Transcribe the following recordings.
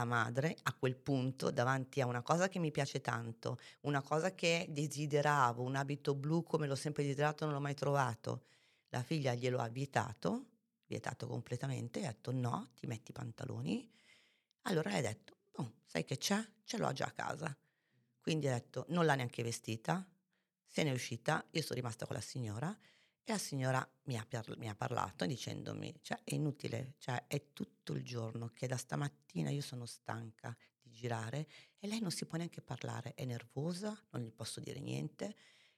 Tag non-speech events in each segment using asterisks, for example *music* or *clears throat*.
la madre a quel punto davanti a una cosa che mi piace tanto, una cosa che desideravo, un abito blu come l'ho sempre desiderato, non l'ho mai trovato. La figlia glielo ha vietato, vietato completamente, ha detto no, ti metti i pantaloni. Allora hai detto, oh, sai che c'è? Ce l'ho già a casa. Quindi ha detto, non l'ha neanche vestita, se ne è uscita, io sono rimasta con la signora la signora mi ha, mi ha parlato dicendomi, cioè è inutile, cioè è tutto il giorno che da stamattina io sono stanca di girare e lei non si può neanche parlare, è nervosa, non gli posso dire niente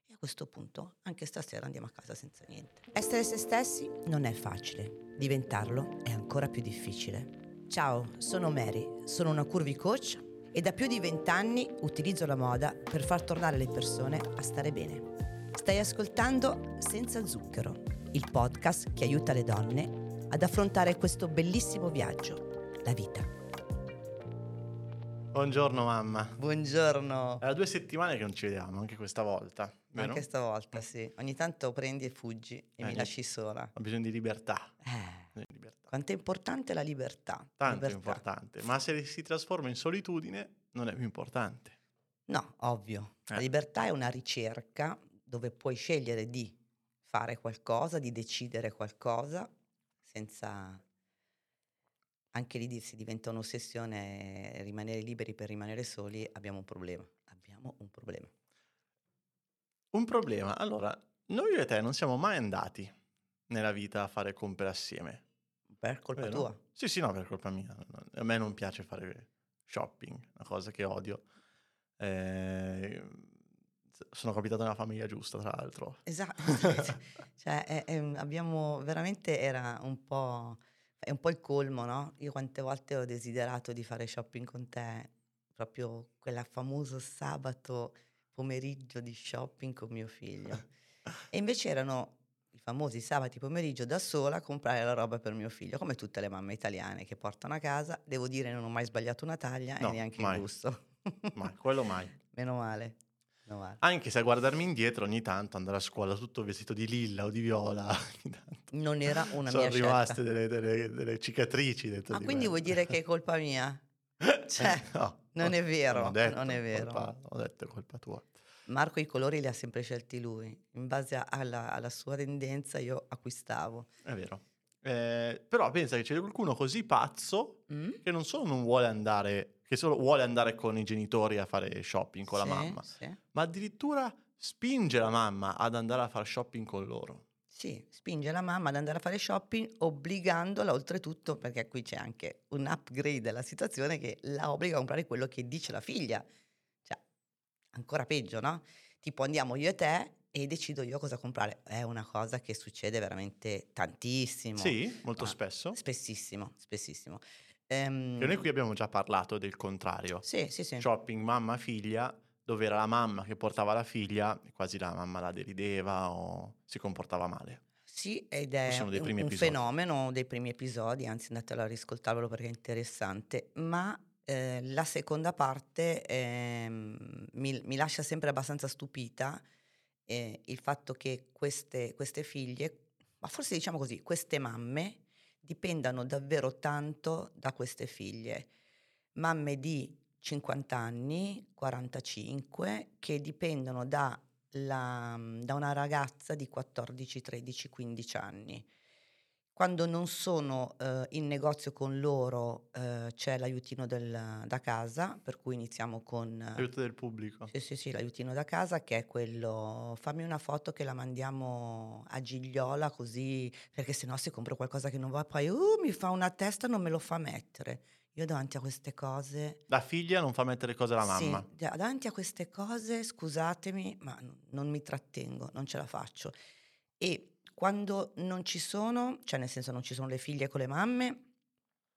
e a questo punto anche stasera andiamo a casa senza niente. Essere se stessi non è facile, diventarlo è ancora più difficile. Ciao, sono Mary, sono una curvy coach e da più di vent'anni utilizzo la moda per far tornare le persone a stare bene. Stai ascoltando Senza Zucchero, il podcast che aiuta le donne ad affrontare questo bellissimo viaggio, la vita. Buongiorno mamma. Buongiorno. Era due settimane che non ci vediamo, anche questa volta. Vero? Anche stavolta, sì. Ogni tanto prendi e fuggi e Eh, mi lasci sola. Ho bisogno di libertà. Eh, libertà. quanto è importante la libertà. Tanto Libertà. importante. Ma se si trasforma in solitudine, non è più importante. No, ovvio. La Eh. libertà è una ricerca dove puoi scegliere di fare qualcosa, di decidere qualcosa, senza... Anche lì se diventa un'ossessione rimanere liberi per rimanere soli, abbiamo un problema. Abbiamo un problema. Un problema. Allora, noi e te non siamo mai andati nella vita a fare compere assieme. Per colpa vero? tua. Sì, sì, no, per colpa mia. A me non piace fare shopping, una cosa che odio. Eh, sono capitato nella famiglia giusta, tra l'altro. Esatto. *laughs* *laughs* cioè, è- è abbiamo veramente era un po'... È un po' il colmo, no? Io quante volte ho desiderato di fare shopping con te, proprio quella famoso sabato pomeriggio di shopping con mio figlio. E invece erano i famosi sabati pomeriggio da sola a comprare la roba per mio figlio, come tutte le mamme italiane che portano a casa. Devo dire, non ho mai sbagliato una taglia No, e neanche mai. il gusto. Mai, quello mai. *laughs* Meno male. Male. Anche se a guardarmi indietro ogni tanto andare a scuola tutto vestito di lilla o di viola, *laughs* Non era una sono mia rimaste scelta. delle, delle- delle cicatrici dentro Ah, di quindi me. vuoi dire che è colpa mia? *laughs* Cioè, Eh, no, non no, è vero, detto, non è vero. colpa- ho detto è colpa tua. Marco i colori li ha sempre scelti lui. In base alla, alla sua tendenza io acquistavo. È vero. Eh, però pensa che c'è qualcuno così pazzo Mm? che non solo non vuole andare, che solo vuole andare con i genitori a fare shopping con Sì, la mamma, Sì. ma addirittura spinge la mamma ad andare a fare shopping con loro. Sì, spinge la mamma ad andare a fare shopping obbligandola oltretutto, perché qui c'è anche un upgrade della situazione che la obbliga a comprare quello che dice la figlia. Cioè, ancora peggio, no? Tipo andiamo io e te e decido io cosa comprare. È una cosa che succede veramente tantissimo. Sì, molto spesso. Spessissimo, spessissimo. Ehm, E noi qui abbiamo già parlato del contrario. Sì, sì, sì. Shopping mamma-figlia, dove era la mamma che portava la figlia, e quasi la mamma la derideva o si comportava male. Sì, ed è un, un fenomeno dei primi episodi, anzi andatelo a riscoltarvelo perché è interessante, ma eh, la seconda parte ehm, mi, mi lascia sempre abbastanza stupita eh, il fatto che queste, queste figlie, ma forse diciamo così, queste mamme dipendano davvero tanto da queste figlie, mamme di 50 anni, 45, che dipendono da la- da una ragazza di 14, 13, 15 anni. Quando non sono eh, in negozio con loro eh, c'è l'aiutino del- da casa, per cui iniziamo con... eh, Aiuto del pubblico. sì, sì, sì, l'aiutino da casa che è quello, fammi una foto che la mandiamo a Gigliola così, perché sennò se compro qualcosa che non va poi, uh, mi fa una testa, non me lo fa mettere. Io davanti a queste cose... La figlia non fa mettere cose alla Sì, mamma. da- davanti a queste cose, scusatemi, ma non mi trattengo, non ce la faccio. E quando non ci sono, cioè nel senso non ci sono le figlie con le mamme,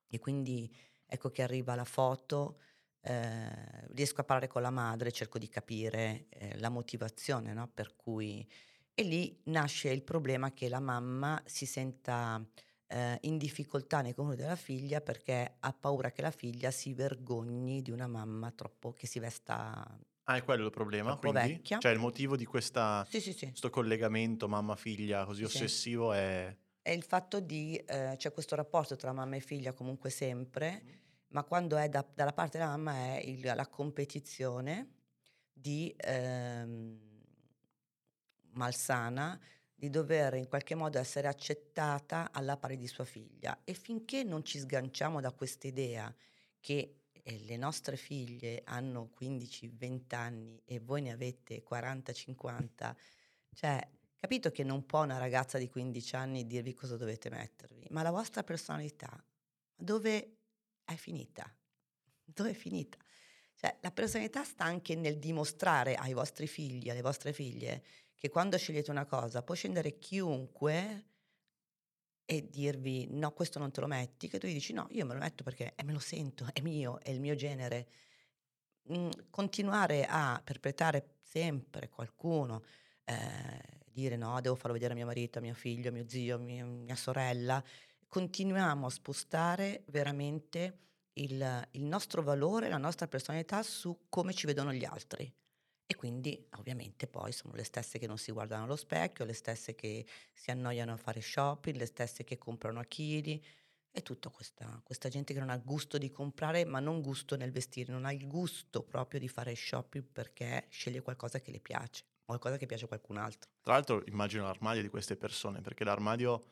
e quindi ecco che arriva la foto, eh, riesco a parlare con la madre, cerco di capire eh, la motivazione no? per cui... E lì nasce il problema che la mamma si senta eh, in difficoltà nei confronti della figlia perché ha paura che la figlia si vergogni di una mamma troppo che si vesta... Ah, è quello il problema, quindi? vecchia. Cioè il motivo di questa, Sì, sì, sì. questo collegamento mamma-figlia così Sì. ossessivo è... È il fatto di... eh, c'è questo rapporto tra mamma e figlia comunque sempre ma quando è da, dalla parte della mamma è il, la competizione di ehm, malsana di dover in qualche modo essere accettata alla pari di sua figlia e finché non ci sganciamo da questa idea che eh, le nostre figlie hanno 15-20 anni e voi ne avete 40-50, cioè capito che non può una ragazza di 15 anni dirvi cosa dovete mettervi, ma la vostra personalità dove è finita? Dove è finita? Cioè, la personalità sta anche nel dimostrare ai vostri figli, alle vostre figlie, che quando scegliete una cosa può scendere chiunque e dirvi no, questo non te lo metti, che tu gli dici no, io me lo metto perché me lo sento, è mio, è il mio genere. Mm, continuare a perpetrare sempre qualcuno, eh, dire no, devo farlo vedere a mio marito, a mio figlio, a mio zio, a mia, mia sorella, continuiamo a spostare veramente il, il nostro valore, la nostra personalità su come ci vedono gli altri. E quindi ovviamente poi sono le stesse che non si guardano allo specchio, le stesse che si annoiano a fare shopping, le stesse che comprano a chili. E tutta questa, questa gente che non ha gusto di comprare, ma non gusto nel vestire, non ha il gusto proprio di fare shopping perché sceglie qualcosa che le piace, qualcosa che piace a qualcun altro. Tra l'altro immagino l'armadio di queste persone, perché l'armadio,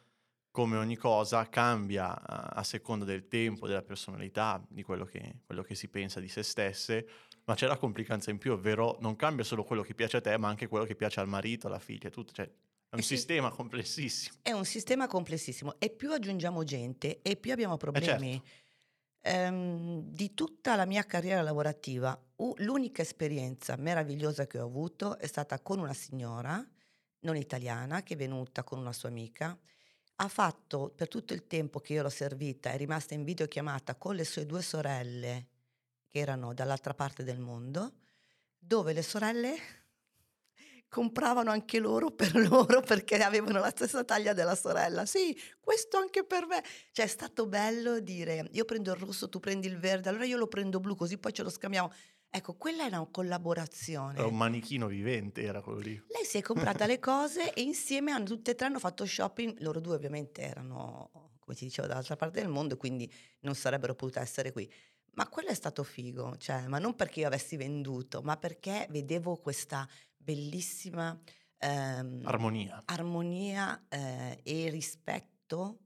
come ogni cosa, cambia a, a seconda del tempo, della personalità, di quello che, quello che si pensa di se stesse ma c'è la complicanza in più, ovvero non cambia solo quello che piace a te, ma anche quello che piace al marito, alla figlia, tutto. Cioè, è un eh sì. sistema complessissimo. È un sistema complessissimo e più aggiungiamo gente e più abbiamo problemi. Eh certo. ehm, di tutta la mia carriera lavorativa, l'unica esperienza meravigliosa che ho avuto è stata con una signora non italiana che è venuta con una sua amica. Ha fatto per tutto il tempo che io l'ho servita, è rimasta in videochiamata con le sue due sorelle che erano dall'altra parte del mondo, dove le sorelle *laughs* compravano anche loro per *laughs* loro perché avevano la stessa taglia della sorella. Sì, questo anche per me. Cioè è stato bello dire io prendo il rosso, tu prendi il verde, allora io lo prendo blu così poi ce lo scambiamo. Ecco, quella era una collaborazione. Era un manichino vivente, era quello lì. Lei si è comprata le *laughs* cose e insieme hanno tutte e tre hanno fatto shopping. Loro due ovviamente erano, come si diceva, dall'altra parte del mondo, quindi non sarebbero potute essere qui. Ma quello è stato figo, cioè, ma non perché io avessi venduto, ma perché vedevo questa bellissima ehm, armonia, armonia eh, e rispetto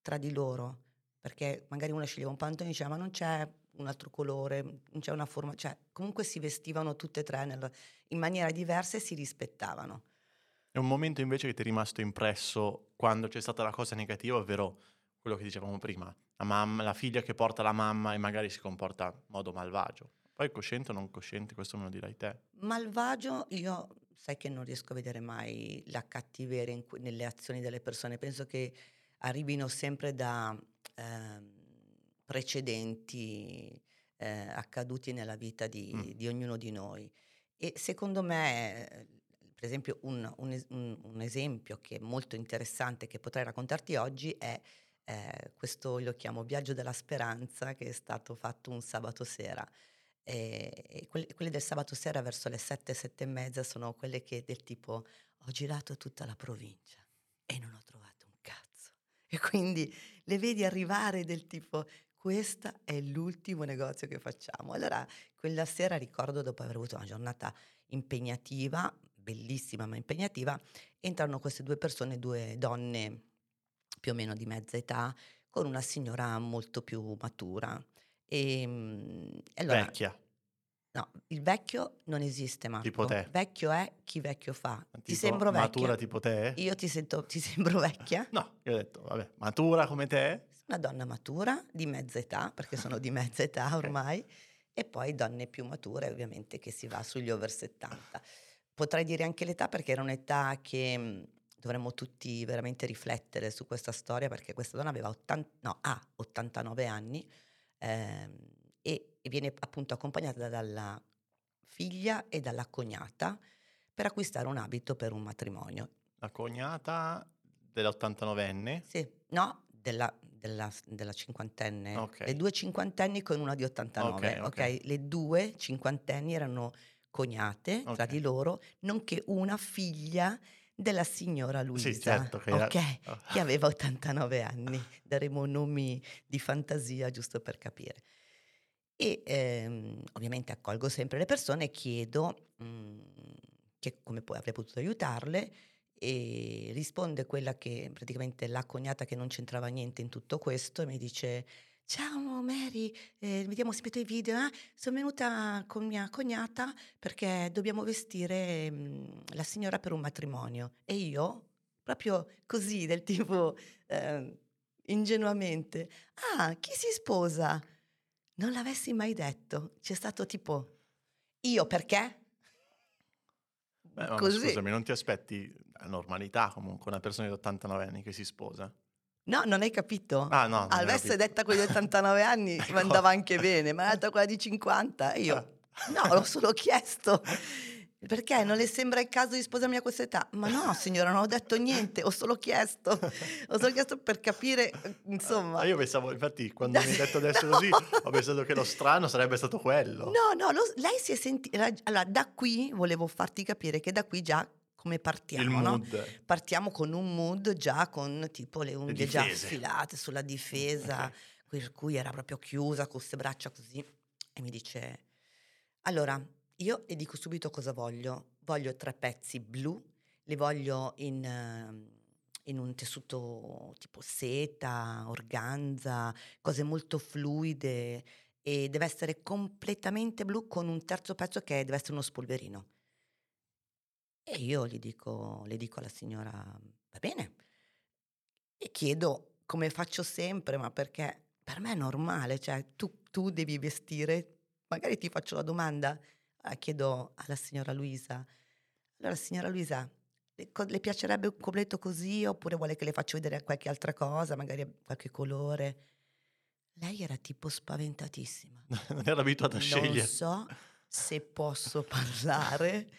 tra di loro. Perché magari una sceglieva un pantone e diceva ma non c'è un altro colore, c'è una forma, cioè comunque si vestivano tutte e tre nel, in maniera diversa e si rispettavano. È un momento invece che ti è rimasto impresso quando c'è stata la cosa negativa, ovvero quello che dicevamo prima, la, mamma, la figlia che porta la mamma e magari si comporta in modo malvagio. Poi cosciente o non cosciente, questo me lo dirai te. Malvagio, io sai che non riesco a vedere mai la cattiveria in, nelle azioni delle persone, penso che arrivino sempre da eh, precedenti eh, accaduti nella vita di, mm. di, ognuno di noi. E secondo me, per esempio, un, un, un esempio che è molto interessante che potrei raccontarti oggi è eh, questo lo chiamo Viaggio della Speranza che è stato fatto un sabato sera. E, e quelli, quelli, del sabato sera verso le sette, sette e mezza sono quelle che del tipo ho girato tutta la provincia e non ho trovato un cazzo. E quindi le vedi arrivare del tipo questo è l'ultimo negozio che facciamo. Allora quella sera ricordo dopo aver avuto una giornata impegnativa, bellissima ma impegnativa, entrano queste due persone, due donne più o meno di mezza età, con una signora molto più matura. E, ehm, e allora, Vecchia. No, il vecchio non esiste, Marco. Tipo te. Vecchio è chi vecchio fa. Tipo ti sembro vecchia? Matura tipo te? Io ti, sento, ti sembro vecchia? no, io ho detto, vabbè, matura come te? Una donna matura, di mezza età, perché sono di mezza età *laughs* ormai, okay. e poi donne più mature, ovviamente, che si va sugli over 70. Potrei dire anche l'età, perché era un'età che dovremmo tutti veramente riflettere su questa storia perché questa donna aveva 80, no, ha 89 anni ehm, e, e viene appunto accompagnata dalla figlia e dalla cognata per acquistare un abito per un matrimonio. La cognata dell'89enne? Sì, no, della, della, della cinquantenne. Okay. Le due cinquantenni con una di 89. Okay, okay. Le due cinquantenni erano cognate tra di loro, nonché una figlia della signora Luisa, sì, certo, che, era... okay, oh. che aveva 89 anni. Daremo nomi di fantasia giusto per capire. E ehm, ovviamente accolgo sempre le persone e chiedo mh, che come poi avrei potuto aiutarle e risponde quella che praticamente la cognata che non c'entrava niente in tutto questo e mi dice Ciao Mary, eh, vediamo se i video. Eh? Sono venuta con mia cognata perché dobbiamo vestire mh, la signora per un matrimonio. E io, proprio così, del tipo eh, ingenuamente, ah, chi si sposa? Non l'avessi mai detto. C'è stato tipo, io perché? Beh, ma Così. scusami, non ti aspetti la normalità comunque una persona di 89 anni che si sposa? No, non hai capito? Ah no, Avesse detta quella di 89 anni *laughs* Ecco. mi andava anche bene, ma ha detto quella di 50 e io, Ah. no, l'ho solo chiesto. Perché non le sembra il caso di sposarmi a questa età? Ma no, signora, non ho detto niente, ho solo chiesto. Ho solo chiesto per capire, insomma. Ah, io pensavo, infatti, quando mi hai detto adesso *laughs* No. così, ho pensato che lo strano sarebbe stato quello. No, no, lo- lei si è sentita... Allora, da qui volevo farti capire che da qui già come partiamo, no? Partiamo con un mood già con tipo le unghie già difese. affilate sulla difesa, per cui era proprio chiusa con queste braccia così. E mi dice, allora, io le dico subito cosa voglio. Voglio tre pezzi blu, li voglio in, ehm, in un tessuto tipo seta, organza, cose molto fluide e deve essere completamente blu con un terzo pezzo che deve essere uno spolverino. E io gli dico, le dico alla signora, va bene, e chiedo come faccio sempre, ma perché per me è normale, cioè tu, tu devi vestire, magari ti faccio la domanda, Ah, chiedo alla signora Luisa, allora signora Luisa, le, le piacerebbe un completo così oppure vuole che le faccio vedere qualche altra cosa, magari qualche colore? Lei era tipo spaventatissima. *laughs* Non era abituata a Non scegliere. so se posso parlare.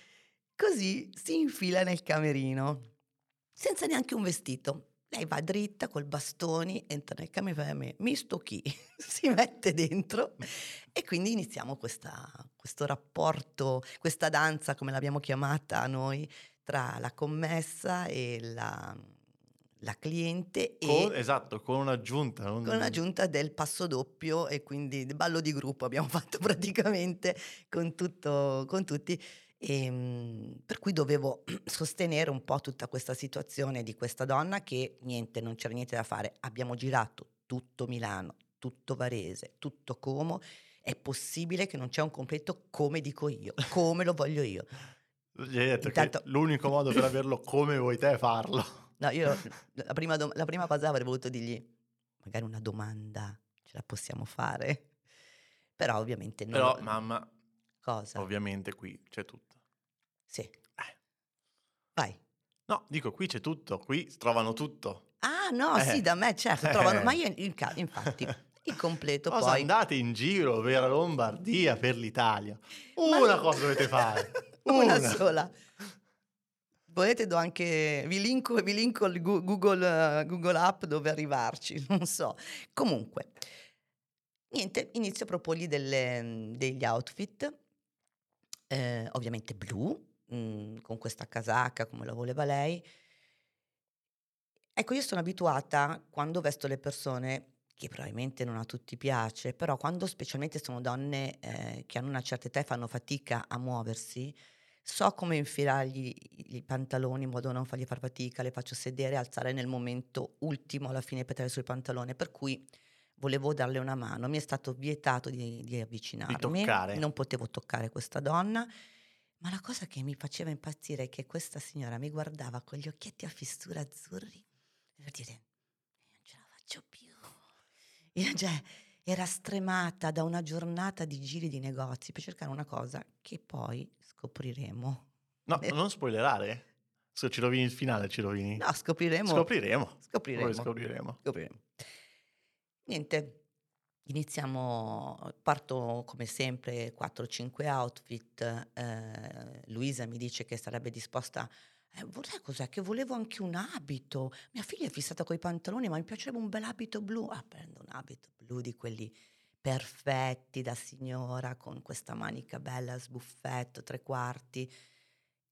Così si infila nel camerino, senza neanche un vestito. Lei va dritta col bastoni, entra nel camerino e fa me, misto chi? *laughs* si mette dentro e quindi iniziamo questa- questo rapporto, questa danza, come l'abbiamo chiamata noi, tra la commessa e la, la cliente e Con- esatto, con un'aggiunta. non- con l'aggiunta del passo doppio e quindi ballo di gruppo abbiamo *laughs* fatto praticamente con, tutto, con tutti. E, mm, per cui dovevo *clears throat* sostenere un po' tutta questa situazione di questa donna che niente, non c'era niente da fare. Abbiamo girato tutto Milano, tutto Varese, tutto Como. È possibile che non c'è un completo come dico io, *laughs* come lo voglio io. Intanto- l'unico modo per averlo come vuoi te è farlo. *laughs* No, io la prima, dom- la prima cosa avrei voluto dirgli, magari una domanda ce la possiamo fare? Però ovviamente non Però, mamma, Cosa? ovviamente qui c'è tutto. Sì. Vai. No, dico, qui c'è tutto, qui trovano tutto. Ah, no, Eh. sì, da me, certo, Eh. trovano, ma io in ca- infatti *laughs* il completo Cosa poi... andate in giro per la Lombardia, per l'Italia? Ma- Una cosa dovete fare. *laughs* Una Una. sola. Volete do anche, vi linko, vi linko il Google, eh, Google App dove arrivarci, *laughs* non so. Comunque, niente, inizio a proporgli delle- degli outfit, eh, ovviamente blu, mm, con questa casacca come la voleva lei. Ecco, io sono abituata quando vesto le persone, che probabilmente non a tutti piace, però quando specialmente sono donne eh, che hanno una certa età e fanno fatica a muoversi, so come infilargli i pantaloni in modo da non fargli far fatica, le faccio sedere e alzare nel momento ultimo alla fine per tirare sul pantalone, per cui volevo darle una mano, mi è stato vietato di, di avvicinarmi, toccare. non potevo toccare questa donna, ma la cosa che mi faceva impazzire è che questa signora mi guardava con gli occhietti a fissura azzurri per dire, "Io non ce la faccio più. *laughs* Io, cioè, era stremata da una giornata di giri di negozi per cercare una cosa che poi scopriremo. No, Eh. *laughs* non spoilerare. Se ci rovini il finale, ci rovini. No, scopriremo. Scopriremo. Scopriremo. Poi scopriremo. Scopriremo. Niente, iniziamo, parto come sempre 4-5 outfit, eh, Luisa mi dice che sarebbe disposta, eh, vo- sai cos'è? Che volevo anche un abito, mia figlia è fissata con i pantaloni ma mi piacerebbe un bel abito blu, ah prendo un abito blu di quelli perfetti da signora con questa manica bella sbuffetto, tre quarti,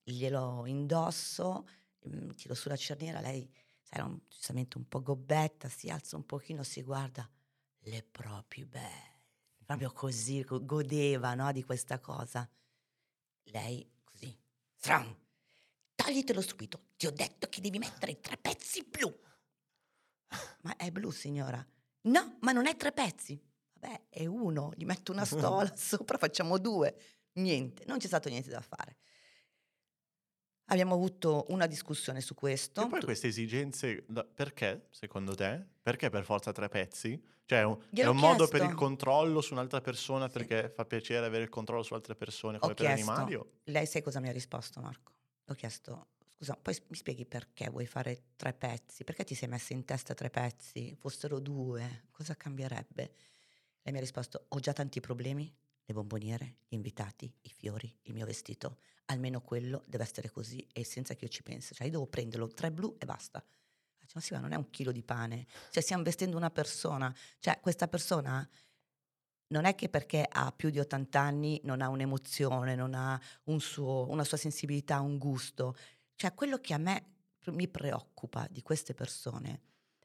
glielo indosso, mm, tiro sulla cerniera, lei era un- giustamente un po' gobbetta, si alza un pochino, si guarda, le proprie belle. proprio così, go- godeva no, di questa cosa. Lei così, stram, toglitelo subito, ti ho detto che devi mettere tre pezzi blu. Ma è blu, signora? No, ma non è tre pezzi. Vabbè, è uno, gli metto una *laughs* stola sopra, facciamo due. Niente, non c'è stato niente da fare. Abbiamo avuto una discussione su questo. E poi queste esigenze, perché secondo te? Perché per forza tre pezzi? Cioè è un, è un modo per il controllo su un'altra persona Sì. perché fa piacere avere il controllo su altre persone come Ho per chiesto, animali? o- lei sai cosa mi ha risposto Marco? Ho chiesto, scusa, poi mi spieghi perché vuoi fare tre pezzi? Perché ti sei messa in testa tre pezzi? Fossero due, cosa cambierebbe? Lei mi ha risposto, ho già tanti problemi, le bomboniere, gli invitati, i fiori, il mio vestito. Almeno quello deve essere così e senza che io ci pensi. Cioè io devo prenderlo, tre blu e basta. Faccio, Ma sì, ma non è un chilo di pane. Cioè stiamo vestendo una persona. Cioè questa persona non è che perché ha più di 80 anni non ha un'emozione, non ha un suo- una sua sensibilità, un gusto. Cioè quello che a me mi preoccupa di queste persone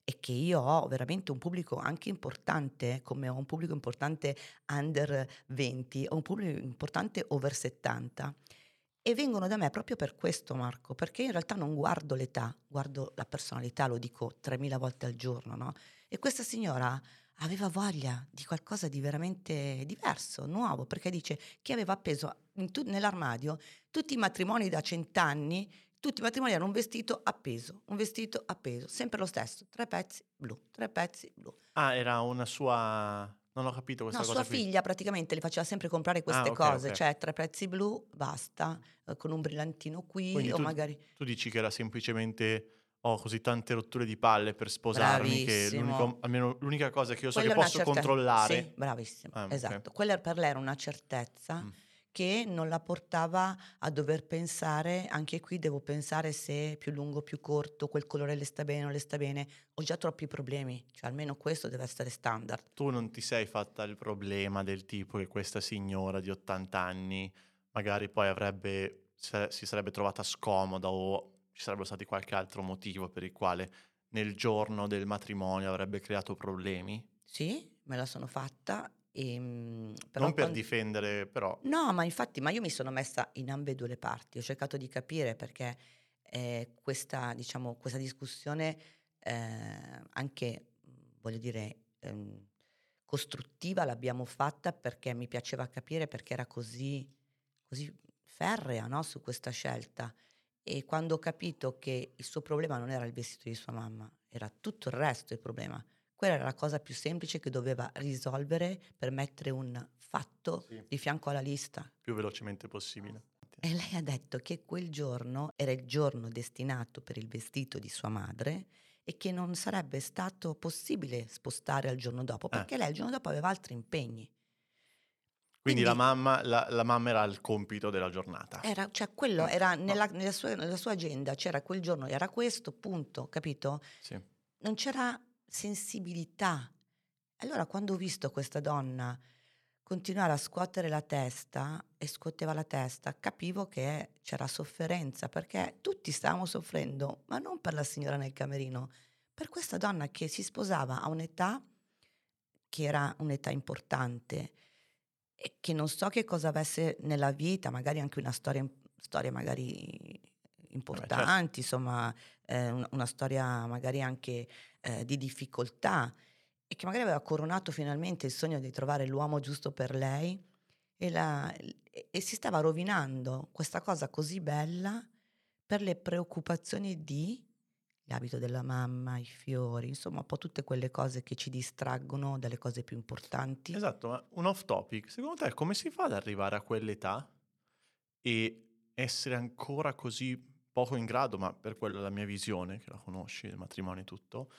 è che io ho veramente un pubblico anche importante, come ho un pubblico importante under 20, ho un pubblico importante over 70. E vengono da me proprio per questo, Marco, perché in realtà non guardo l'età, guardo la personalità, lo dico 3000 volte al giorno, no? E questa signora aveva voglia di qualcosa di veramente diverso, nuovo, perché dice che aveva appeso tu- nell'armadio tutti i matrimoni da cent'anni, tutti i matrimoni erano un vestito appeso, un vestito appeso, sempre lo stesso, tre pezzi blu, tre pezzi blu. Ah, era una sua... Non ho capito questa No, cosa sua qui. figlia praticamente le faceva sempre comprare queste Ah, ok, cose, ok. cioè tre pezzi blu, basta, eh, con un brillantino qui Quindi o tu- magari... Tu dici che era semplicemente ho così tante rotture di palle per sposarmi che Bravissimo. l'unico- almeno l'unica cosa che io so Quella che posso certe- controllare... Sì, bravissimo, Ah, esatto. Quella per lei era una certezza Mm. Che non la portava a dover pensare, anche qui devo pensare se è più lungo o più corto, quel colore le sta bene o non le sta bene. Ho già troppi problemi, cioè almeno questo deve essere standard. Tu non ti sei fatta il problema del tipo che questa signora di 80 anni magari poi avrebbe, si sarebbe trovata scomoda o ci sarebbe stato qualche altro motivo per il quale nel giorno del matrimonio avrebbe creato problemi? Sì, me la sono fatta. E, però non per quando- difendere, però... No, ma infatti, ma io mi sono messa in ambedue le parti, ho cercato di capire perché eh, questa, diciamo, questa discussione eh, anche, voglio dire, ehm, costruttiva l'abbiamo fatta perché mi piaceva capire perché era così, così ferrea no, su questa scelta. E quando ho capito che il suo problema non era il vestito di sua mamma, era tutto il resto il problema. Quella era la cosa più semplice che doveva risolvere per mettere un fatto Sì. di fianco alla lista. più velocemente possibile. E lei ha detto che quel giorno era il giorno destinato per il vestito di sua madre e che non sarebbe stato possibile spostare al giorno dopo, Eh. perché lei il giorno dopo aveva altri impegni. Quindi, la, Quindi- mamma, la, la mamma era il compito della giornata. Era, cioè quello Mm, era nella, nella sua, nella sua agenda, c'era quel giorno, era questo, punto, capito? Sì. Non c'era sensibilità. Allora quando ho visto questa donna continuare a scuotere la testa e scuoteva la testa, capivo che c'era sofferenza, perché tutti stavamo soffrendo, ma non per la signora nel camerino, per questa donna che si sposava a un'età che era un'età importante e che non so che cosa avesse nella vita, magari anche una storia, storia magari importanti, insomma, eh, una, una storia magari anche eh, di difficoltà e che magari aveva coronato finalmente il sogno di trovare l'uomo giusto per lei e, la- e- e si stava rovinando questa cosa così bella per le preoccupazioni di l'abito della mamma, i fiori, insomma un po' tutte quelle cose che ci distraggono dalle cose più importanti. Esatto, ma un off topic, secondo te come si fa ad arrivare a quell'età e essere ancora così poco in grado, ma per quella la mia visione, che la conosci, del matrimonio e tutto,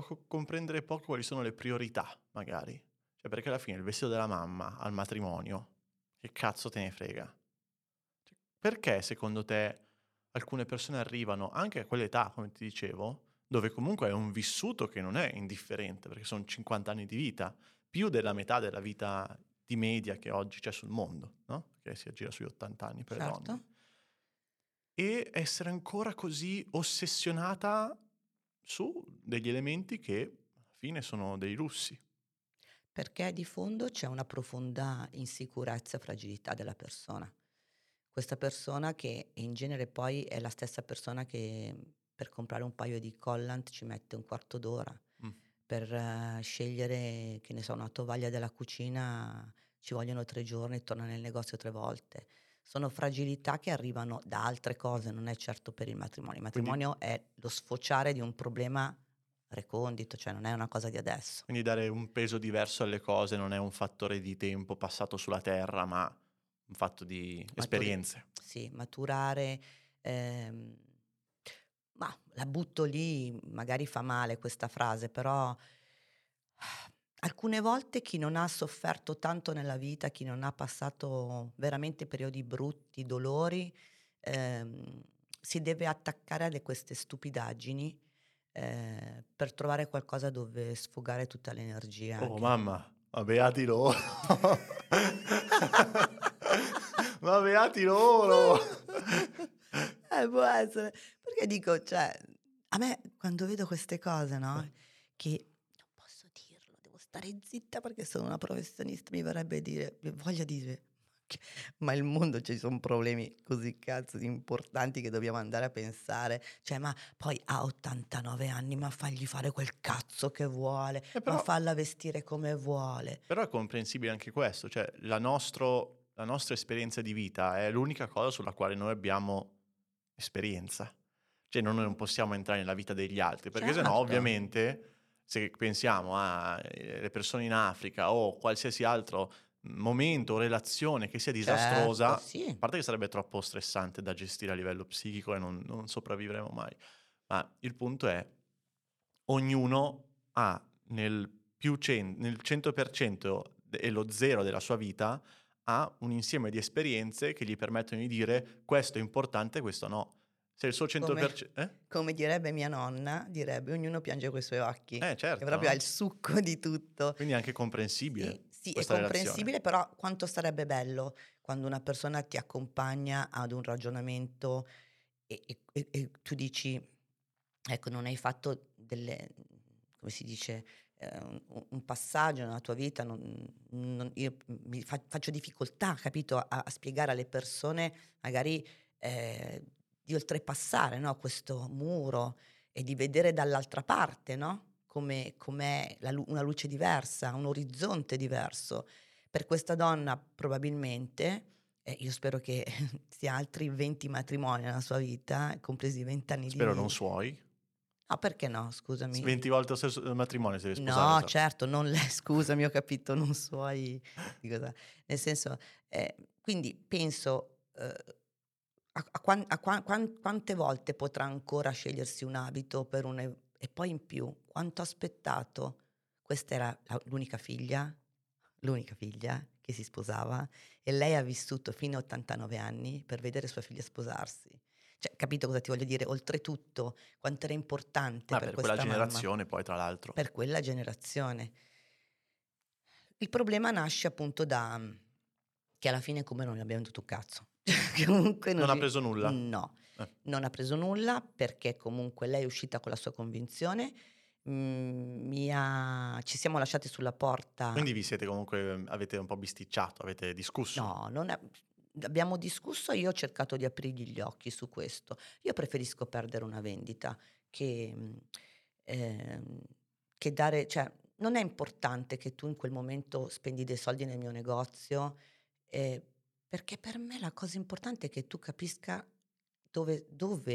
poco, comprendere poco quali sono le priorità, magari. Cioè, perché alla fine il vestito della mamma al matrimonio, che cazzo te ne frega? Cioè, perché secondo te alcune persone arrivano anche a quell'età, come ti dicevo, dove comunque è un vissuto che non è indifferente, perché sono 50 anni di vita, più della metà della vita di media che oggi c'è sul mondo, no? Che si aggira sui 80 anni per le Certo. donne. E essere ancora così ossessionata su degli elementi che alla fine sono dei russi. Perché di fondo c'è una profonda insicurezza e fragilità della persona. Questa persona che in genere poi è la stessa persona che per comprare un paio di collant ci mette un quarto d'ora, Mh. per eh, scegliere, che ne so, una tovaglia della cucina ci vogliono tre giorni, torna nel negozio tre volte. Sono fragilità che arrivano da altre cose, non è certo per il matrimonio. Il Quindi matrimonio è lo sfociare di un problema recondito, cioè non è una cosa di adesso. quindi dare un peso diverso alle cose non è un fattore di tempo passato sulla terra, ma un fatto di Maturi- esperienze. Sì, maturare. ehm, ma la butto lì, magari fa male questa frase, però alcune volte chi non ha sofferto tanto nella vita, chi non ha passato veramente periodi brutti, dolori, ehm, si deve attaccare a queste stupidaggini eh, per trovare qualcosa dove sfogare tutta l'energia. Oh che- mamma, ma beati loro. *laughs* ma beati loro. Eh, può essere. Perché dico, cioè, a me quando vedo queste cose, no? Che non posso dirlo, devo stare zitta perché sono una professionista, mi verrebbe dire, voglia dire, *laughs* ma il mondo ci sono problemi così cazzo importanti che dobbiamo andare a pensare. Cioè, ma poi ha 89 anni, ma fagli fare quel cazzo che vuole, Eh, però- ma falla vestire come vuole. Però è comprensibile anche questo, cioè la, nostro- la nostra esperienza di vita è l'unica cosa sulla quale noi abbiamo esperienza. Cioè noi non possiamo entrare nella vita degli altri, perché sennò Certo. ovviamente se pensiamo alle persone in Africa o qualsiasi altro momento o relazione che sia disastrosa, Certo, sì. a parte che sarebbe troppo stressante da gestire a livello psichico e non, non sopravvivremo mai, ma il punto è ognuno ha nel, più cen- nel 100% de- e lo zero della sua vita ha un insieme di esperienze che gli permettono di dire questo è importante, questo no. Se il suo 100%... Eh? Come direbbe mia nonna, direbbe ognuno piange coi suoi occhi. Eh, certo. che proprio no? è il succo di tutto. Quindi è anche comprensibile. Sì, sì, è questa relazione. comprensibile, però quanto sarebbe bello quando una persona ti accompagna ad un ragionamento e, e- e- e tu dici, ecco, non hai fatto delle, come si dice, eh, un, un passaggio nella tua vita, non- non- io fa- faccio difficoltà, capito, a, a spiegare alle persone magari eh, di oltrepassare no, questo muro e di vedere dall'altra parte, no? Come, com'è la lu- una luce diversa, un orizzonte diverso. Per questa donna probabilmente, eh, io spero che *laughs* sia altri 20 matrimoni nella sua vita, compresi 20 anni Spero di... non suoi. No, perché no, scusami. 20 volte lo stesso matrimonio si deve No, sposare. sa. certo, non lei, *laughs* scusami, ho capito, non suoi, di cosa- nel senso, eh, quindi penso eh, a, a quan- a qua- quan- quante volte potrà ancora scegliersi un abito per un... e- poi in più, quanto ha aspettato? Questa era la- l'unica figlia, l'unica figlia che si sposava e lei ha vissuto fino a 89 anni per vedere sua figlia sposarsi. Cioè, capito cosa ti voglio dire? Oltretutto, quanto era importante Ah, per, per quella mamma generazione poi tra l'altro. per quella generazione. Il problema nasce appunto da che alla fine come non ne abbiamo tutto un cazzo. *laughs* comunque Non ha ri- preso nulla? No, Eh. non ha preso nulla perché comunque lei è uscita con la sua convinzione. mm, ha- Ci siamo lasciati sulla porta. Quindi vi siete comunque, avete un po' bisticciato, avete discusso. No, non è- abbiamo discusso e io ho cercato di aprirgli gli occhi su questo. Io preferisco perdere una vendita che, ehm, che dare, cioè non è importante che tu in quel momento spendi dei soldi nel mio negozio, eh, perché per me la cosa importante è che tu capisca dove, dove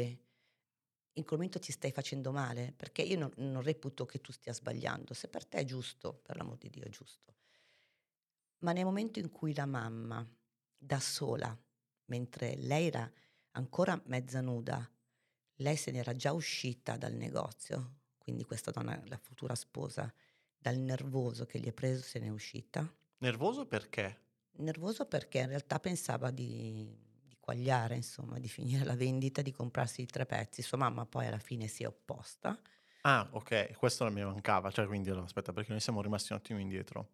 in quel momento ti stai facendo male, perché io non, non reputo che tu stia sbagliando, se per te è giusto, per l'amor di Dio è giusto. Ma nel momento in cui la mamma, da sola, mentre lei era ancora mezza nuda, lei se n'era già uscita dal negozio, quindi questa donna, la futura sposa, dal nervoso che gli è preso se n'è uscita. Nervoso perché? Nervoso perché in realtà pensava di, di quagliare, insomma, di finire la vendita, di comprarsi i tre pezzi. Sua mamma poi alla fine si è opposta. Ah, ok, questo non mi mancava. Cioè, quindi, aspetta, perché noi siamo rimasti un attimo indietro.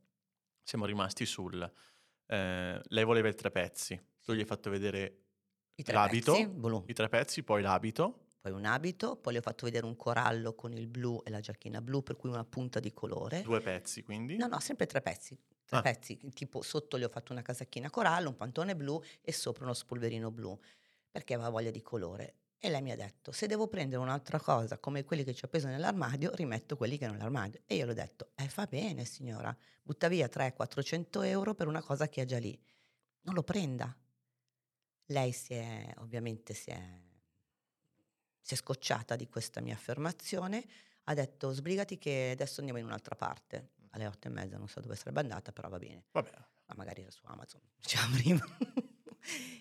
Siamo rimasti sul... eh, lei voleva i tre pezzi. Tu gli hai fatto vedere I l'abito, pezzi, i tre pezzi, poi l'abito. Poi un abito, poi le ho fatto vedere un corallo con il blu e la giacchina blu, per cui una punta di colore. Due pezzi, quindi? No, no, sempre tre pezzi. Tre Ah. pezzi, tipo sotto le ho fatto una casacchina corallo, un pantone blu e sopra uno spolverino blu, perché aveva voglia di colore. E lei mi ha detto, se devo prendere un'altra cosa come quelli che ci ho appeso nell'armadio, rimetto quelli che hanno nell'armadio. E io le ho detto, eh fa bene signora, butta via 300-400 euro per una cosa che ha già lì. Non lo prenda. Lei si è, ovviamente si è, si è scocciata di questa mia affermazione, ha detto sbrigati che adesso andiamo in un'altra parte. Alle otto e mezza non so dove sarebbe andata, però va bene Vabbè, ma magari era su Amazon, *laughs* diciamo prima.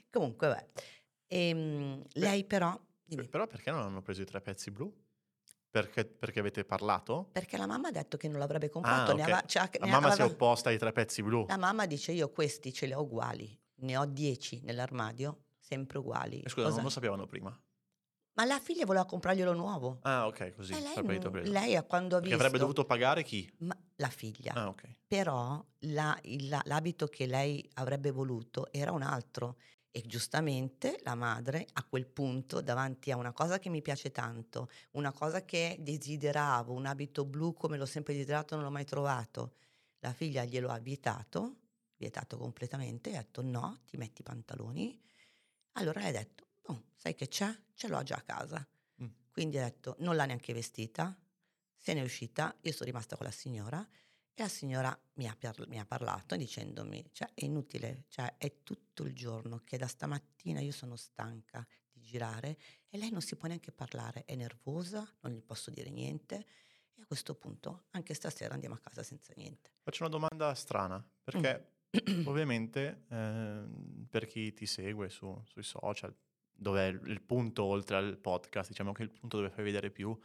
Comunque, beh. Ehm, lei però, dimmi, però perché non hanno preso i tre pezzi blu? Perché, perché avete parlato? perché la mamma ha detto che non l'avrebbe comprato, Ah, ne ok. aveva- cioè, La mamma si è aveva- opposta ai tre pezzi blu. la mamma dice io questi ce li ho uguali, ne ho dieci nell'armadio, sempre uguali. Scusa, Cosa- non lo sapevano prima. Ma la figlia voleva comprarglielo nuovo. Ah, ok, così. e lei, preso. lei quando ha Che visto... avrebbe dovuto pagare chi? La figlia. Ah, ok. Però la- il- la- l'abito che lei avrebbe voluto era un altro e giustamente la madre a quel punto davanti a una cosa che mi piace tanto, una cosa che desideravo, un abito blu come l'ho sempre desiderato non l'ho mai trovato, la figlia glielo ha vietato, vietato completamente, ha detto no, ti metti i pantaloni. Allora lei ha detto, "Oh, sai che c'è? Ce l'ho già a casa. Mm. Quindi ha detto, non l'ha neanche vestita, se n'è uscita, io sono rimasta con la signora e la signora mi ha, par- mi ha parlato dicendomi, cioè è inutile, cioè è tutto il giorno che da stamattina io sono stanca di girare e lei non si può neanche parlare, è nervosa, non gli posso dire niente e a questo punto anche stasera andiamo a casa senza niente. Faccio una domanda strana, perché *clears throat* ovviamente ehm, per chi ti segue su- sui social, dove il punto oltre al podcast, diciamo che il punto dove fai vedere più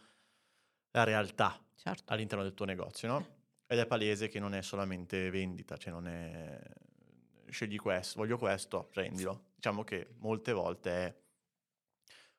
la realtà Certo. all'interno del tuo negozio, no? Ed è palese che non è solamente vendita, cioè non è scegli questo, voglio questo, prendilo. Diciamo che molte volte è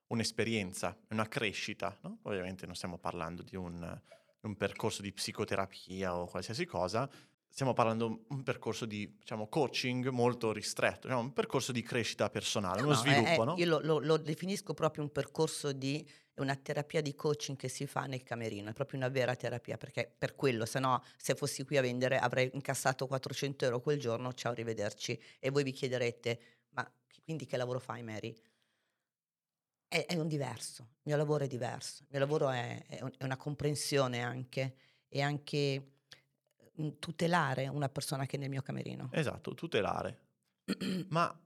un'esperienza, è una crescita, no? Ovviamente non stiamo parlando di un, un percorso di psicoterapia o qualsiasi cosa, stiamo parlando di un percorso di, diciamo, coaching molto ristretto, diciamo, un percorso di crescita personale, No, uno no, è- sviluppo, è- no? Io lo, lo- lo definisco proprio un percorso di una terapia di coaching che si fa nel camerino, è proprio una vera terapia, perché per quello, se no, se fossi qui a vendere avrei incassato 400 euro quel giorno, ciao, arrivederci. E voi vi chiederete, ma quindi che lavoro fai Mary? È, è un diverso, il mio lavoro è diverso, il mio lavoro è, è un- è una comprensione anche, e anche tutelare una persona che è nel mio camerino. Esatto, tutelare. Ma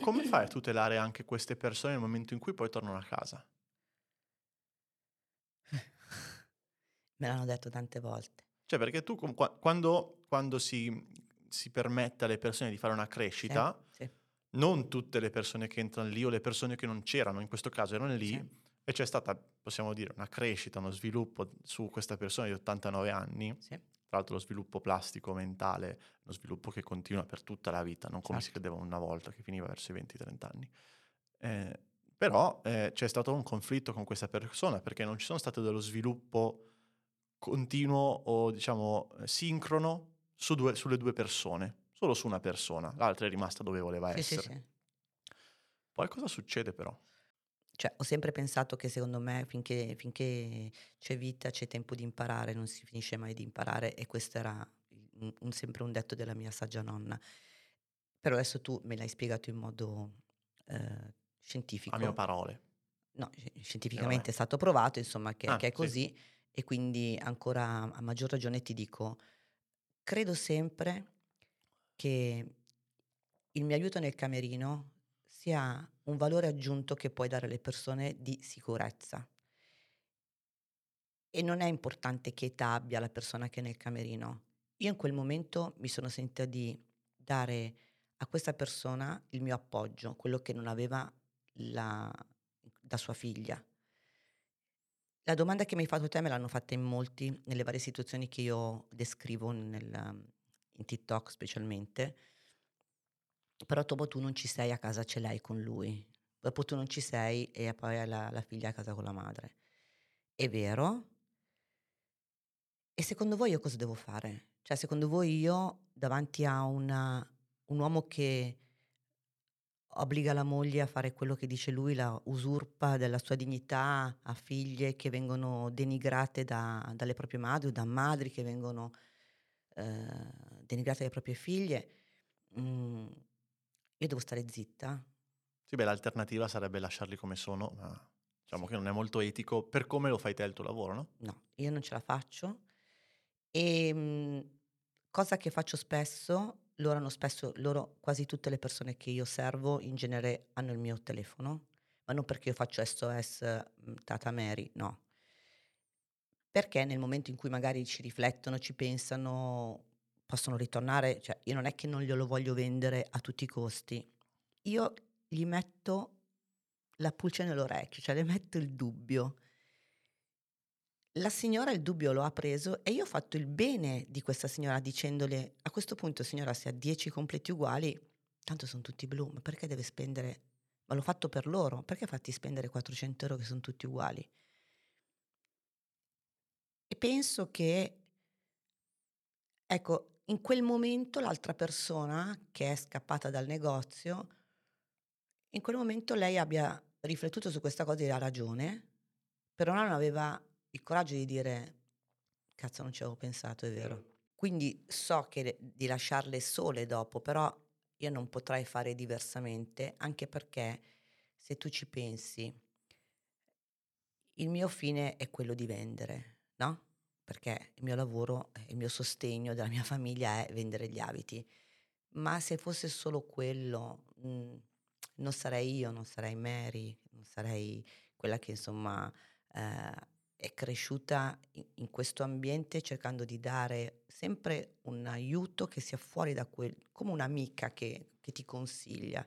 come fai a tutelare anche queste persone nel momento in cui poi tornano a casa? *laughs* Me l'hanno detto tante volte. Cioè, perché tu quando, quando si, si permette alle persone di fare una crescita, Sì, non tutte le persone che entrano lì o le persone che non c'erano, in questo caso erano lì, sì, e c'è stata, possiamo dire, una crescita, uno sviluppo su questa persona di 89 anni, sì. Tra l'altro lo sviluppo plastico, mentale, uno sviluppo che continua per tutta la vita, non come si Certo. credeva una volta, che finiva verso i 20-30 anni. Eh, però eh, c'è stato un conflitto con questa persona perché non ci sono state dello sviluppo continuo o diciamo eh, sincrono su due- sulle due persone, solo su una persona, l'altra è rimasta dove voleva Sì, sì, essere. sì. Poi cosa succede però? Cioè, ho sempre pensato che secondo me finché, finché c'è vita c'è tempo di imparare, non si finisce mai di imparare e questo era un- un- sempre un detto della mia saggia nonna. Però adesso tu me l'hai spiegato in modo eh, scientifico. A mie parole. No, sci- scientificamente è stato provato, insomma, che, Ah, che è sì. così e quindi ancora a maggior ragione ti dico, credo sempre che il mio aiuto nel camerino sia un valore aggiunto che puoi dare alle persone di sicurezza. E non è importante che età abbia la persona che è nel camerino. Io in quel momento mi sono sentita di dare a questa persona il mio appoggio, quello che non aveva la- da sua figlia. La domanda che mi hai fatto te me l'hanno fatta in molti, nelle varie situazioni che io descrivo nel- in TikTok specialmente. Però dopo tu non ci sei, a casa ce l'hai con lui. Dopo tu non ci sei e poi hai la, la figlia a casa con la madre. È vero? E secondo voi io cosa devo fare? Cioè, secondo voi io davanti a una- un uomo che obbliga la moglie a fare quello che dice lui, la usurpa della sua dignità a figlie che vengono denigrate da, dalle proprie madri o da madri che vengono eh, denigrate dalle proprie figlie, mm, io devo stare zitta. Sì, beh, l'alternativa sarebbe lasciarli come sono, ma diciamo che non è molto etico per come lo fai te il tuo lavoro, no? No, io non ce la faccio. E mm, cosa che faccio spesso loro hanno spesso, loro, quasi tutte le persone che io servo in genere hanno il mio telefono, ma non perché io faccio SOS mm, Tata Mary, no. Perché nel momento in cui magari ci riflettono, ci pensano, possono ritornare, cioè io non è che non glielo voglio vendere a tutti i costi, io gli metto la pulce nell'orecchio, cioè le metto il dubbio la signora il dubbio lo ha preso e io ho fatto il bene di questa signora dicendole a questo punto signora se ha 10 completi uguali, tanto sono tutti blu, ma perché deve spendere, ma l'ho fatto per loro, perché fatti spendere 400 euro che sono tutti uguali? E penso che, ecco, in quel momento l'altra persona che è scappata dal negozio, in quel momento lei abbia riflettuto su questa cosa e ha ragione, però non aveva il coraggio di dire, cazzo non ci avevo pensato, è vero. Quindi so che di lasciarle sole dopo, però io non potrei fare diversamente, anche perché se tu ci pensi, il mio fine è quello di vendere, no? Perché il mio lavoro, il mio sostegno della mia famiglia è vendere gli abiti. Ma se fosse solo quello, mh, mhmm, non sarei io, non sarei Mary, non sarei quella che insomma eh, è cresciuta in questo ambiente cercando di dare sempre un aiuto che sia fuori da quel, come un'amica che, che ti consiglia.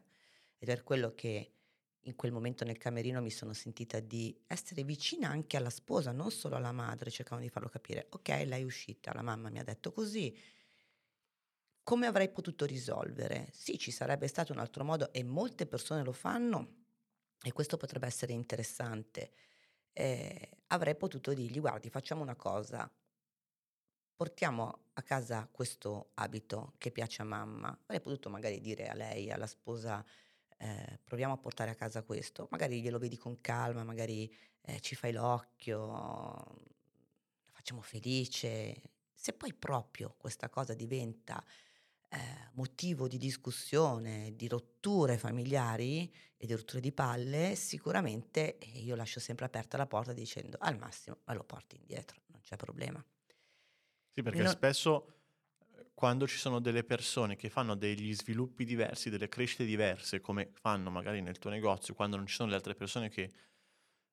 Ed è quello che in quel momento nel camerino mi sono sentita di essere vicina anche alla sposa, non solo alla madre, cercando di farlo capire, ok, lei è uscita, la mamma mi ha detto così, come avrei potuto risolvere? Sì, ci sarebbe stato un altro modo e molte persone lo fanno e questo potrebbe essere interessante. Eh, avrei potuto dirgli guardi facciamo una cosa, portiamo a casa questo abito che piace a mamma, avrei potuto magari dire a lei, alla sposa, eh, proviamo a portare a casa questo, magari glielo vedi con calma, magari eh, ci fai l'occhio, la facciamo felice. Se poi proprio questa cosa diventa eh, motivo di discussione, di rotture familiari e di rotture di palle, sicuramente eh, io lascio sempre aperta la porta dicendo al massimo me lo porti indietro, non c'è problema. Sì, perché non... spesso quando ci sono delle persone che fanno degli sviluppi diversi, delle crescite diverse, come fanno magari nel tuo negozio, quando non ci sono le altre persone che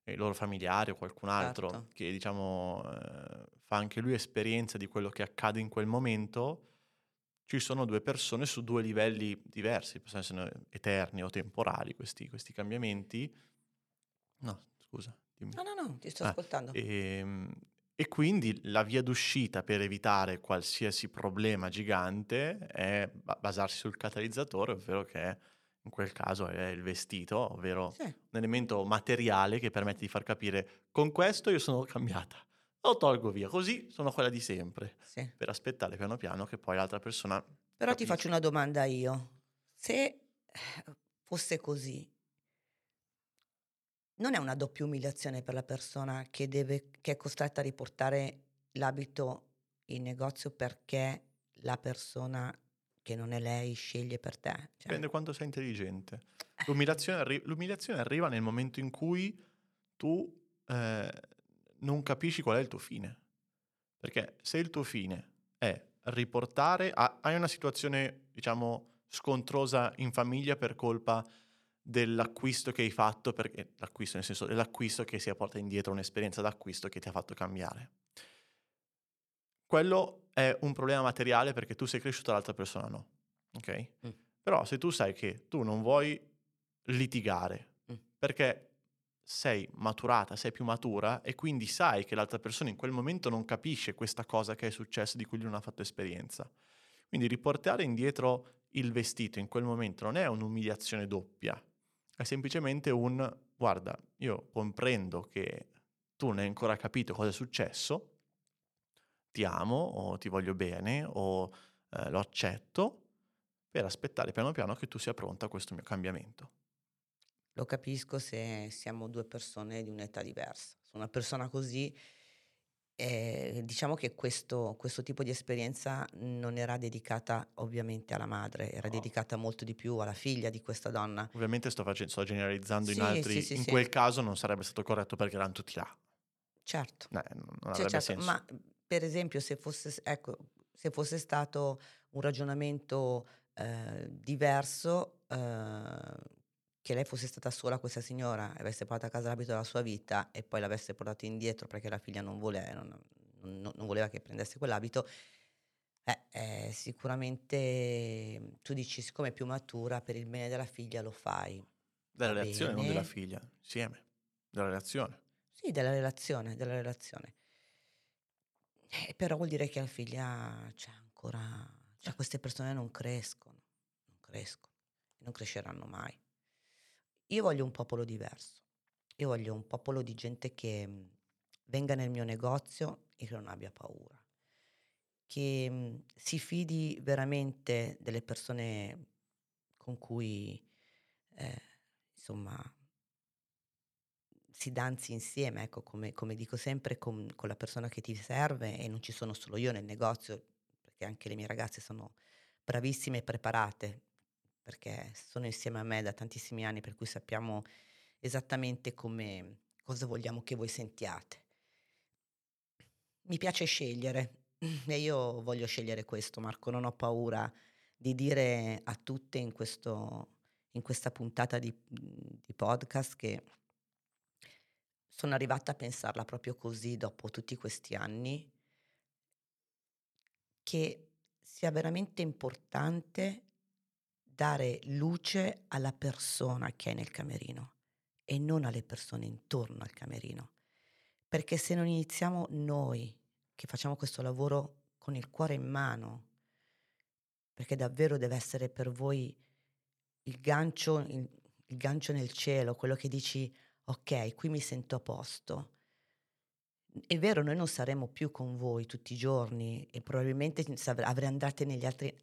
i loro familiari o qualcun altro certo. che diciamo eh, fa anche lui esperienza di quello che accade in quel momento, ci sono due persone su due livelli diversi, possono essere eterni o temporali questi, questi cambiamenti. No, scusa. Dimmi. No, no, no, ti sto ah, ascoltando. E, ehm, e, quindi la via d'uscita per evitare qualsiasi problema gigante è basarsi sul catalizzatore, ovvero che in quel caso è il vestito, ovvero sì. un elemento materiale che permette di far capire con questo io sono cambiata lo tolgo via, così sono quella di sempre, sì. per aspettare piano piano che poi l'altra persona... Però capisca. ti faccio una domanda io, se eh, fosse così, non è una doppia umiliazione per la persona che, deve, che è costretta a riportare l'abito in negozio perché la persona che non è lei sceglie per te? Cioè... Dipende quanto sei intelligente. L'umiliazione, arri- l'umiliazione, arriva nel momento in cui tu... Eh, non capisci qual è il tuo fine. Perché se il tuo fine è riportare, a, hai una situazione, diciamo, scontrosa in famiglia per colpa dell'acquisto che hai fatto, perché l'acquisto nel senso dell'acquisto che si è portato indietro un'esperienza d'acquisto che ti ha fatto cambiare. Quello è un problema materiale perché tu sei cresciuto, l'altra persona no. Ok? Mm. Però se tu sai che tu non vuoi litigare mm. perché sei maturata, sei più matura e quindi sai che l'altra persona in quel momento non capisce questa cosa che è successa di cui lui non ha fatto esperienza. Quindi riportare indietro il vestito in quel momento non è un'umiliazione doppia, è semplicemente un guarda, io comprendo che tu non hai ancora capito cosa è successo, ti amo o ti voglio bene o eh, lo accetto, per aspettare piano piano che tu sia pronta a questo mio cambiamento. Lo capisco se siamo due persone di un'età diversa. Su una persona così, eh, diciamo che questo, questo, tipo di esperienza non era dedicata ovviamente alla madre, era no. dedicata molto di più alla figlia di questa donna. Ovviamente sto, facendo, sto generalizzando sì, in altri, sì, sì, in quel caso non sarebbe stato corretto perché erano tutti là. Certo. Eh, non avrebbe certo, senso. Ma per esempio se fosse, ecco, se fosse stato un ragionamento eh, diverso, eh, che lei fosse stata sola questa signora, avesse portato a casa l'abito della sua vita e poi l'avesse portato indietro perché la figlia non voleva, non, non, non voleva che prendesse quell'abito, eh, eh, sicuramente tu dici siccome è più matura per il bene della figlia lo fai. Della relazione, non della figlia, insieme, della relazione. Sì, della relazione, della relazione. Eh, però vuol dire che la figlia c'è ancora, cioè queste persone non crescono, non crescono, non cresceranno mai. Io voglio un popolo diverso. Io voglio un popolo di gente che mhmm, venga nel mio negozio e che non abbia paura, che mhmm, si fidi veramente delle persone con cui, eh, insomma, si danzi insieme, ecco, come, come dico sempre, con, con, la persona che ti serve e non ci sono solo io nel negozio, perché anche le mie ragazze sono bravissime e preparate, perché sono insieme a me da tantissimi anni, per cui sappiamo esattamente come, cosa vogliamo che voi sentiate. Mi piace scegliere *clears throat* e io voglio scegliere questo, Marco, non ho paura di dire a tutte in, questo, in questa puntata di, di podcast che sono arrivata a pensarla proprio così dopo tutti questi anni, che sia veramente importante dare luce alla persona che è nel camerino e non alle persone intorno al camerino. Perché se non iniziamo noi che facciamo questo lavoro con il cuore in mano, perché davvero deve essere per voi il gancio, il, il gancio nel cielo, quello che dici, ok, qui mi sento a posto. È vero, noi non saremo più con voi tutti i giorni e probabilmente andate negli altri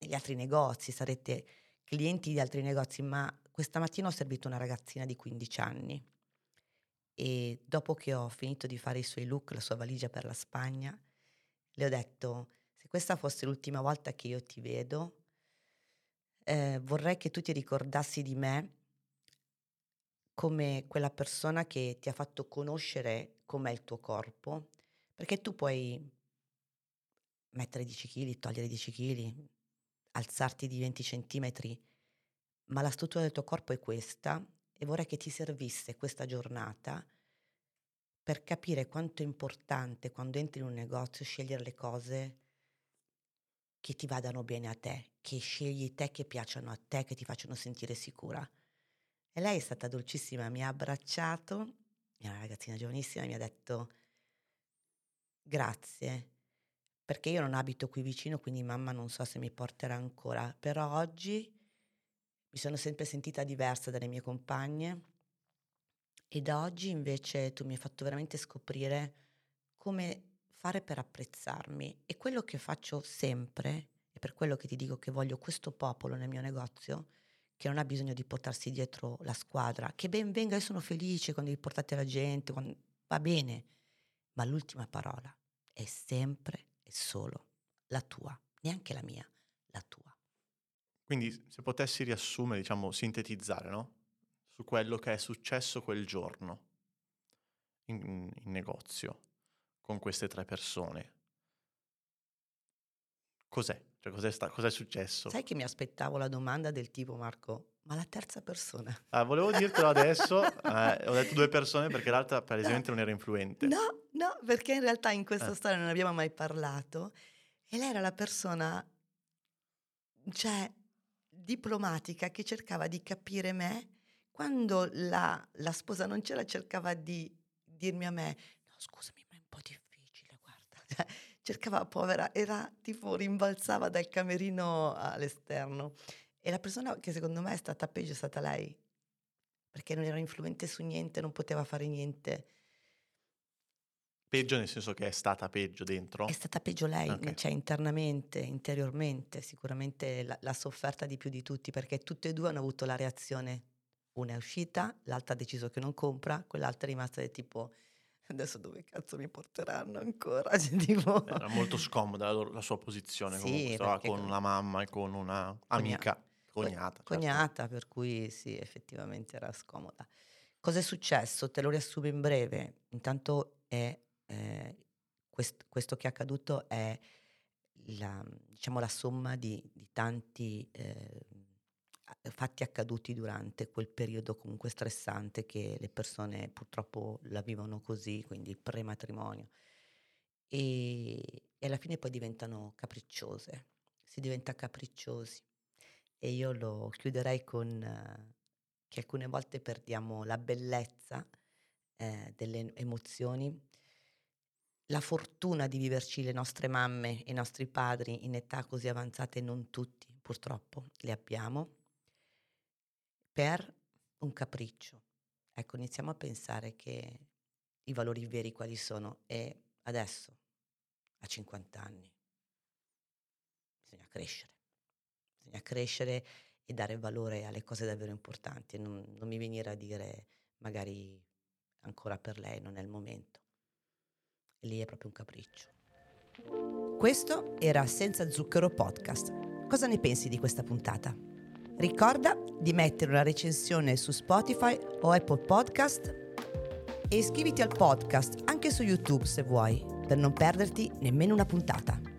negli altri negozi, sarete clienti di altri negozi, ma questa mattina ho servito una ragazzina di 15 anni e dopo che ho finito di fare i suoi look, la sua valigia per la Spagna, le ho detto, se questa fosse l'ultima volta che io ti vedo, eh, vorrei che tu ti ricordassi di me come quella persona che ti ha fatto conoscere com'è il tuo corpo, perché tu puoi mettere 10 kg, togliere 10 kg, alzarti di 20 centimetri, ma la struttura del tuo corpo è questa e vorrei che ti servisse questa giornata per capire quanto è importante quando entri in un negozio scegliere le cose che ti vadano bene a te, che scegli te che piacciono a te, che ti facciano sentire sicura. E lei è stata dolcissima, mi ha abbracciato, è una ragazzina giovanissima, mi ha detto grazie perché io non abito qui vicino, quindi mamma non so se mi porterà ancora, però oggi mi sono sempre sentita diversa dalle mie compagne e da oggi invece tu mi hai fatto veramente scoprire come fare per apprezzarmi e quello che faccio sempre, e per quello che ti dico che voglio questo popolo nel mio negozio, che non ha bisogno di portarsi dietro la squadra, che ben venga, io sono felice quando vi portate la gente, quando... va bene, ma l'ultima parola è sempre è solo la tua, neanche la mia, la tua. Quindi se potessi riassumere, diciamo, sintetizzare, no? Su quello che è successo quel giorno in, in negozio con queste tre persone. Cos'è? Cioè, cos'è, sta, cos'è, successo? Sai che mi aspettavo la domanda del tipo, Marco, ma la terza persona? Ah, volevo dirtelo adesso, eh, ho detto due persone perché l'altra palesemente no, non era influente. No, no, perché in realtà in questa eh. storia non abbiamo mai parlato e lei era la persona, cioè, diplomatica che cercava di capire me quando la, la sposa non c'era cercava di dirmi a me, no scusami ma è un po' difficile, guarda, *laughs* cioè, cercava povera, era tipo rimbalzava dal camerino all'esterno e la persona che secondo me è stata peggio è stata lei, perché non era influente su niente, non poteva fare niente. Peggio nel senso che è stata peggio dentro? È stata peggio lei, Ok. cioè internamente, interiormente, sicuramente la- l'ha sofferta di più di tutti perché tutte e due hanno avuto la reazione, una è uscita, l'altra ha deciso che non compra, quell'altra è rimasta del tipo adesso dove cazzo mi porteranno ancora? *laughs* Cioè, tipo, Era molto scomoda la, la sua posizione, Sì, comunque con con- una mamma e con una amica, co- cognata. certo. cognata, per cui sì, effettivamente era scomoda. Cosa è successo? Te lo riassumo in breve. Intanto è, eh, quest- questo che è accaduto è la, diciamo, la somma di, di tanti eh, fatti accaduti durante quel periodo comunque stressante che le persone purtroppo la vivono così, quindi prematrimonio. E, e alla fine poi diventano capricciose, si diventa capricciosi. E io lo chiuderei con eh, che alcune volte perdiamo la bellezza eh, delle emozioni, la fortuna di viverci le nostre mamme e i nostri padri in età così avanzate, non tutti purtroppo le abbiamo, per un capriccio. Ecco, iniziamo a pensare che i valori veri quali sono e adesso, a 50 anni, bisogna crescere, bisogna crescere e dare valore alle cose davvero importanti, non, non mi venire a dire magari ancora per lei non è il momento. E lì è proprio un capriccio. Questo era Senza Zucchero Podcast. Cosa ne pensi di questa puntata? Ricorda di mettere una recensione su Spotify o Apple Podcast e iscriviti al podcast anche su YouTube se vuoi, per non perderti nemmeno una puntata.